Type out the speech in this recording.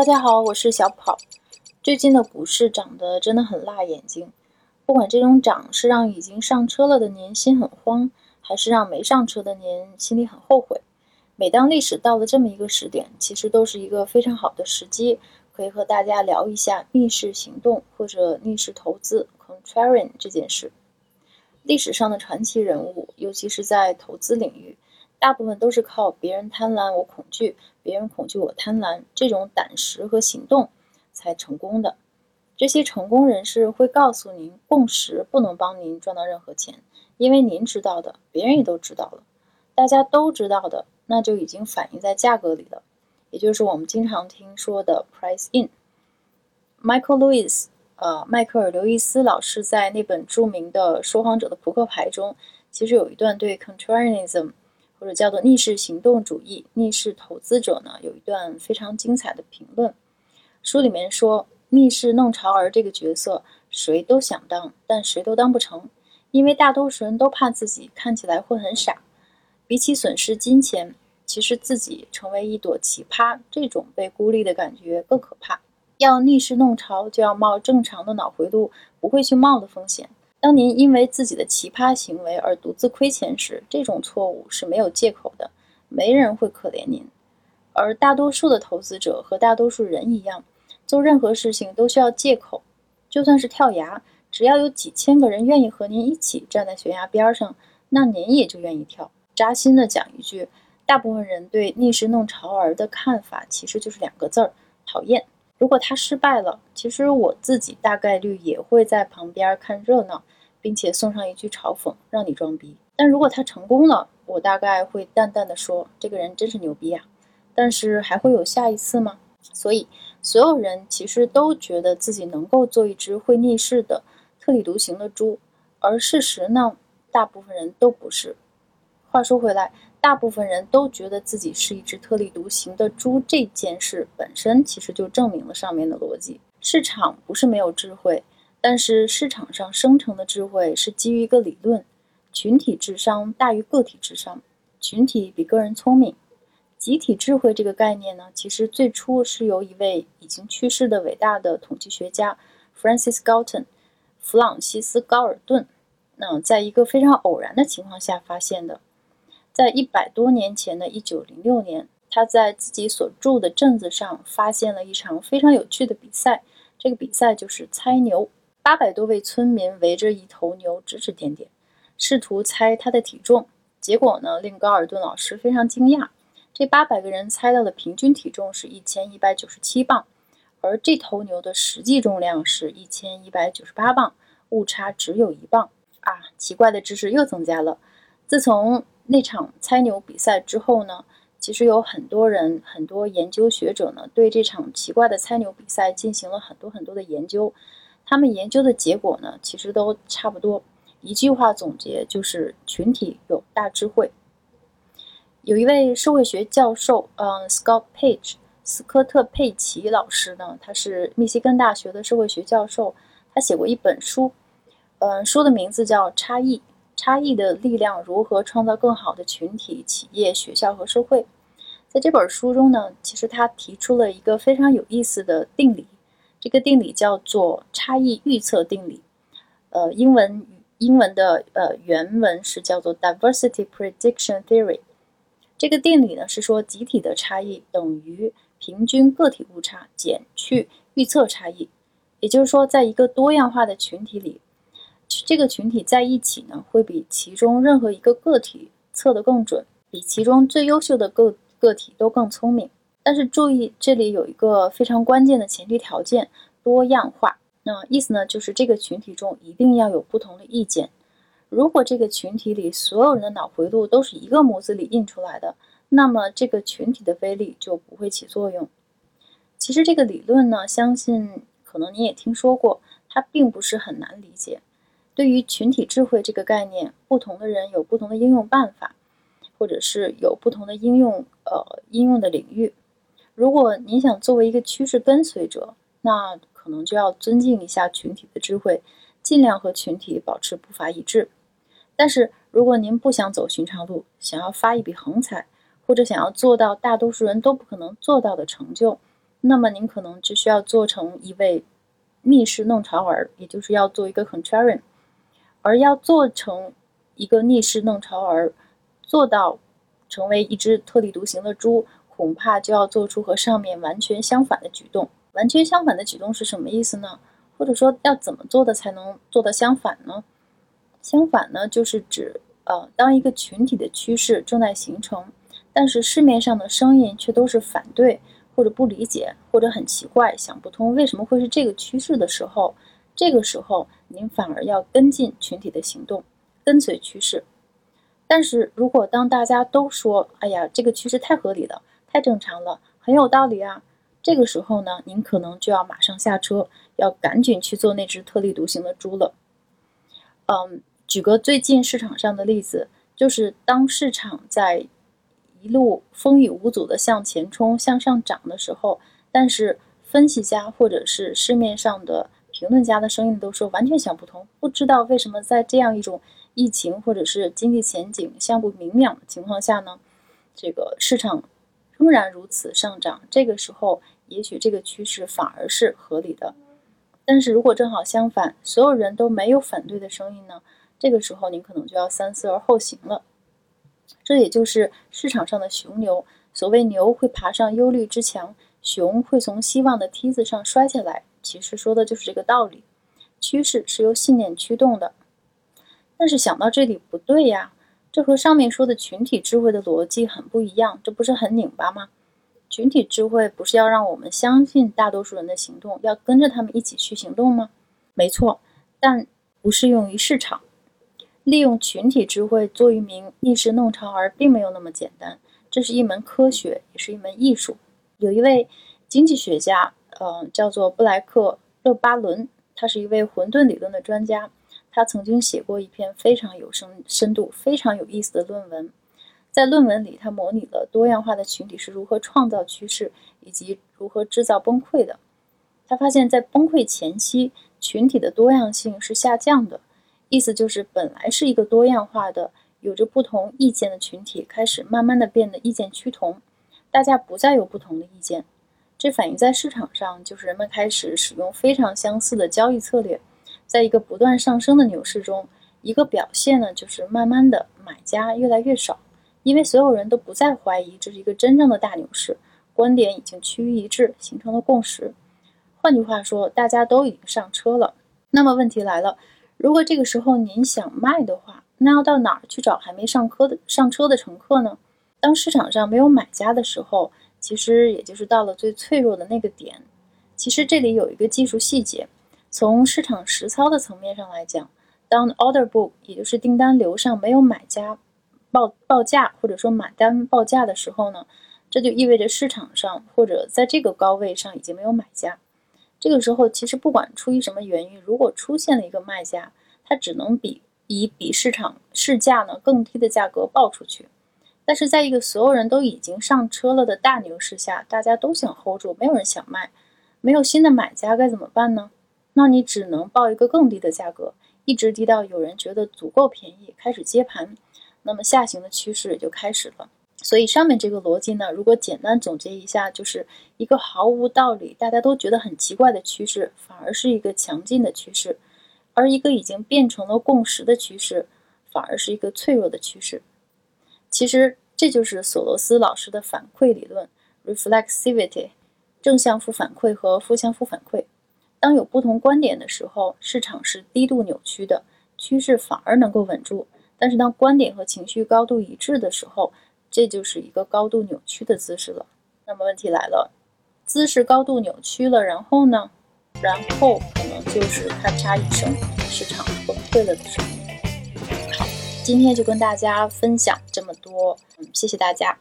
大家好，我是小跑。最近的股市涨得真的很辣眼睛，不管这种涨是让已经上车了的您心很慌，还是让没上车的您心里很后悔。每当历史到了这么一个时点，其实都是一个非常好的时机，可以和大家聊一下逆势行动或者逆势投资 （contrarian） 这件事。历史上的传奇人物，尤其是在投资领域。大部分都是靠别人贪婪我恐惧，别人恐惧我贪婪这种胆识和行动才成功的。这些成功人士会告诉您，共识不能帮您赚到任何钱，因为您知道的，别人也都知道了，大家都知道的，那就已经反映在价格里了，也就是我们经常听说的 price in。Michael Lewis，呃，迈克尔·刘易斯老师在那本著名的《说谎者的扑克牌》中，其实有一段对 contrarianism。或者叫做逆势行动主义、逆势投资者呢，有一段非常精彩的评论。书里面说，逆势弄潮儿这个角色，谁都想当，但谁都当不成，因为大多数人都怕自己看起来会很傻。比起损失金钱，其实自己成为一朵奇葩，这种被孤立的感觉更可怕。要逆势弄潮，就要冒正常的脑回路不会去冒的风险。当您因为自己的奇葩行为而独自亏钱时，这种错误是没有借口的，没人会可怜您。而大多数的投资者和大多数人一样，做任何事情都需要借口。就算是跳崖，只要有几千个人愿意和您一起站在悬崖边上，那您也就愿意跳。扎心的讲一句，大部分人对逆势弄潮儿的看法其实就是两个字儿：讨厌。如果他失败了，其实我自己大概率也会在旁边看热闹，并且送上一句嘲讽，让你装逼。但如果他成功了，我大概会淡淡的说，这个人真是牛逼啊。但是还会有下一次吗？所以所有人其实都觉得自己能够做一只会逆势的特立独行的猪，而事实呢，大部分人都不是。话说回来。大部分人都觉得自己是一只特立独行的猪，这件事本身其实就证明了上面的逻辑。市场不是没有智慧，但是市场上生成的智慧是基于一个理论：群体智商大于个体智商，群体比个人聪明。集体智慧这个概念呢，其实最初是由一位已经去世的伟大的统计学家 Francis Galton（ 弗朗西斯·高尔顿）那在一个非常偶然的情况下发现的。在一百多年前的一九零六年，他在自己所住的镇子上发现了一场非常有趣的比赛。这个比赛就是猜牛。八百多位村民围着一头牛指指点点，试图猜它的体重。结果呢，令高尔顿老师非常惊讶。这八百个人猜到的平均体重是一千一百九十七磅，而这头牛的实际重量是一千一百九十八磅，误差只有一磅。啊，奇怪的知识又增加了。自从那场猜牛比赛之后呢，其实有很多人、很多研究学者呢，对这场奇怪的猜牛比赛进行了很多很多的研究。他们研究的结果呢，其实都差不多，一句话总结就是群体有大智慧。有一位社会学教授，嗯，Scott Page，斯科特·佩奇老师呢，他是密西根大学的社会学教授，他写过一本书，嗯，书的名字叫《差异》。差异的力量如何创造更好的群体、企业、学校和社会？在这本书中呢，其实他提出了一个非常有意思的定理，这个定理叫做差异预测定理。呃，英文英文的呃原文是叫做 Diversity Prediction Theory。这个定理呢是说，集体的差异等于平均个体误差减去预测差异。也就是说，在一个多样化的群体里。这个群体在一起呢，会比其中任何一个个体测得更准，比其中最优秀的个个体都更聪明。但是注意，这里有一个非常关键的前提条件：多样化。那意思呢，就是这个群体中一定要有不同的意见。如果这个群体里所有人的脑回路都是一个模子里印出来的，那么这个群体的威力就不会起作用。其实这个理论呢，相信可能你也听说过，它并不是很难理解。对于群体智慧这个概念，不同的人有不同的应用办法，或者是有不同的应用，呃，应用的领域。如果您想作为一个趋势跟随者，那可能就要尊敬一下群体的智慧，尽量和群体保持步伐一致。但是，如果您不想走寻常路，想要发一笔横财，或者想要做到大多数人都不可能做到的成就，那么您可能就需要做成一位逆势弄潮儿，也就是要做一个 contrarian。而要做成一个逆势弄潮儿，做到成为一只特立独行的猪，恐怕就要做出和上面完全相反的举动。完全相反的举动是什么意思呢？或者说要怎么做的才能做到相反呢？相反呢，就是指呃，当一个群体的趋势正在形成，但是市面上的声音却都是反对或者不理解或者很奇怪，想不通为什么会是这个趋势的时候，这个时候您反而要跟进群体的行动，跟随趋势。但是如果当大家都说“哎呀，这个趋势太合理了，太正常了，很有道理啊”，这个时候呢，您可能就要马上下车。要赶紧去做那只特立独行的猪了。嗯，举个最近市场上的例子，就是当市场在一路风雨无阻的向前冲、向上涨的时候，但是分析家或者是市面上的评论家的声音都说完全想不通，不知道为什么在这样一种疫情或者是经济前景相不明朗的情况下呢，这个市场仍然如此上涨。这个时候，也许这个趋势反而是合理的。但是如果正好相反，所有人都没有反对的声音呢？这个时候您可能就要三思而后行了。这也就是市场上的熊牛。所谓牛会爬上忧虑之墙，熊会从希望的梯子上摔下来。其实说的就是这个道理。趋势是由信念驱动的。但是想到这里不对呀，这和上面说的群体智慧的逻辑很不一样，这不是很拧巴吗？群体智慧不是要让我们相信大多数人的行动，要跟着他们一起去行动吗？没错，但不适用于市场。利用群体智慧做一名逆势弄潮儿，并没有那么简单。这是一门科学，也是一门艺术。有一位经济学家，嗯，叫做布莱克勒巴伦，他是一位混沌理论的专家。他曾经写过一篇非常有深深度、非常有意思的论文。在论文里，他模拟了多样化的群体是如何创造趋势，以及如何制造崩溃的。他发现，在崩溃前期，群体的多样性是下降的，意思就是本来是一个多样化的、有着不同意见的群体，开始慢慢的变得意见趋同，大家不再有不同的意见。这反映在市场上，就是人们开始使用非常相似的交易策略。在一个不断上升的牛市中，一个表现呢，就是慢慢的买家越来越少。因为所有人都不再怀疑这是一个真正的大牛市，观点已经趋于一致，形成了共识。换句话说，大家都已经上车了。那么问题来了，如果这个时候您想卖的话，那要到哪儿去找还没上车的上车的乘客呢？当市场上没有买家的时候，其实也就是到了最脆弱的那个点。其实这里有一个技术细节，从市场实操的层面上来讲，当 order book 也就是订单流上没有买家。报报价或者说买单报价的时候呢，这就意味着市场上或者在这个高位上已经没有买家。这个时候，其实不管出于什么原因，如果出现了一个卖家，他只能比以比市场市价呢更低的价格报出去。但是在一个所有人都已经上车了的大牛市下，大家都想 hold 住，没有人想卖，没有新的买家该怎么办呢？那你只能报一个更低的价格，一直低到有人觉得足够便宜，开始接盘。那么下行的趋势也就开始了。所以上面这个逻辑呢，如果简单总结一下，就是一个毫无道理、大家都觉得很奇怪的趋势，反而是一个强劲的趋势；而一个已经变成了共识的趋势，反而是一个脆弱的趋势。其实这就是索罗斯老师的反馈理论 （reflexivity），正向负反馈和负向负反馈。当有不同观点的时候，市场是低度扭曲的，趋势反而能够稳住。但是当观点和情绪高度一致的时候，这就是一个高度扭曲的姿势了。那么问题来了，姿势高度扭曲了，然后呢？然后可能就是咔嚓一声，市场崩溃了的时候。今天就跟大家分享这么多，嗯，谢谢大家。